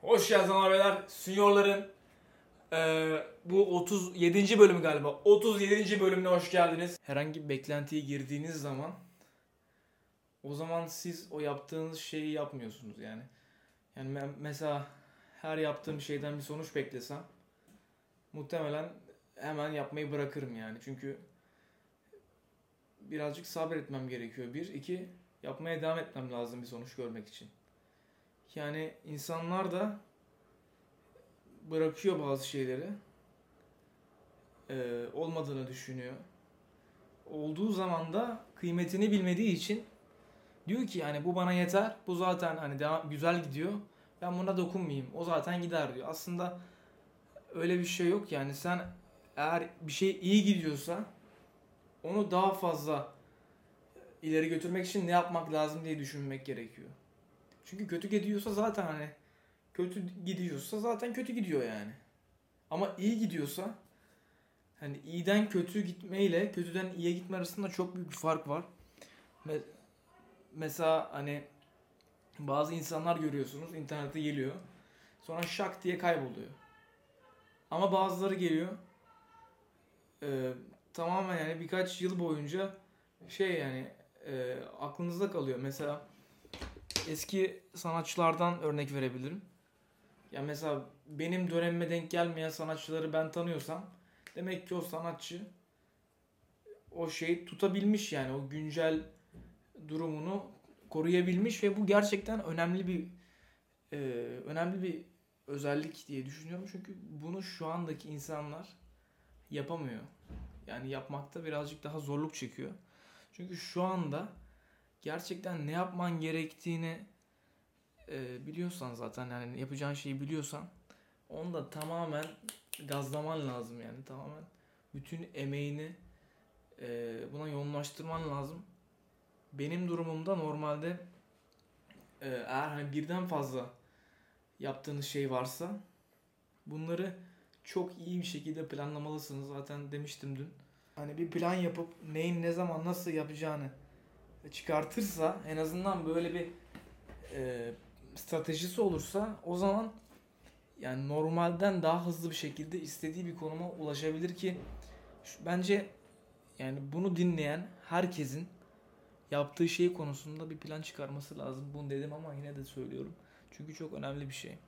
Hoş geldiniz abiler. Seniorların eee, bu 37. bölümü galiba. 37. bölümüne hoş geldiniz. Herhangi bir beklentiye girdiğiniz zaman o zaman siz o yaptığınız şeyi yapmıyorsunuz yani. Yani ben mesela her yaptığım şeyden bir sonuç beklesem muhtemelen hemen yapmayı bırakırım yani. Çünkü birazcık sabretmem gerekiyor. Bir, iki yapmaya devam etmem lazım bir sonuç görmek için. Yani insanlar da bırakıyor bazı şeyleri. Ee, olmadığını düşünüyor. Olduğu zaman da kıymetini bilmediği için diyor ki yani bu bana yeter. Bu zaten hani devam, güzel gidiyor. Ben buna dokunmayayım. O zaten gider diyor. Aslında öyle bir şey yok yani sen eğer bir şey iyi gidiyorsa onu daha fazla ileri götürmek için ne yapmak lazım diye düşünmek gerekiyor. Çünkü kötü gidiyorsa zaten hani kötü gidiyorsa zaten kötü gidiyor yani. Ama iyi gidiyorsa hani iyiden kötü gitmeyle kötüden iyiye gitme arasında çok büyük bir fark var. Me- mesela hani bazı insanlar görüyorsunuz internette geliyor. Sonra şak diye kayboluyor. Ama bazıları geliyor. e, tamamen yani birkaç yıl boyunca şey yani e, aklınızda kalıyor. Mesela eski sanatçılardan örnek verebilirim. Ya mesela benim dönemime denk gelmeyen sanatçıları ben tanıyorsam demek ki o sanatçı o şeyi tutabilmiş yani o güncel durumunu koruyabilmiş ve bu gerçekten önemli bir e, önemli bir özellik diye düşünüyorum çünkü bunu şu andaki insanlar yapamıyor. Yani yapmakta birazcık daha zorluk çekiyor. Çünkü şu anda gerçekten ne yapman gerektiğini e, biliyorsan zaten yani yapacağın şeyi biliyorsan onu da tamamen gazlaman lazım yani tamamen bütün emeğini e, buna yoğunlaştırman lazım. Benim durumumda normalde e, eğer hani birden fazla yaptığınız şey varsa bunları çok iyi bir şekilde planlamalısınız. Zaten demiştim dün. Hani bir plan yapıp neyin ne zaman nasıl yapacağını çıkartırsa en azından böyle bir e, stratejisi olursa o zaman yani normalden daha hızlı bir şekilde istediği bir konuma ulaşabilir ki şu- bence yani bunu dinleyen herkesin yaptığı şey konusunda bir plan çıkarması lazım. Bunu dedim ama yine de söylüyorum. Çünkü çok önemli bir şey.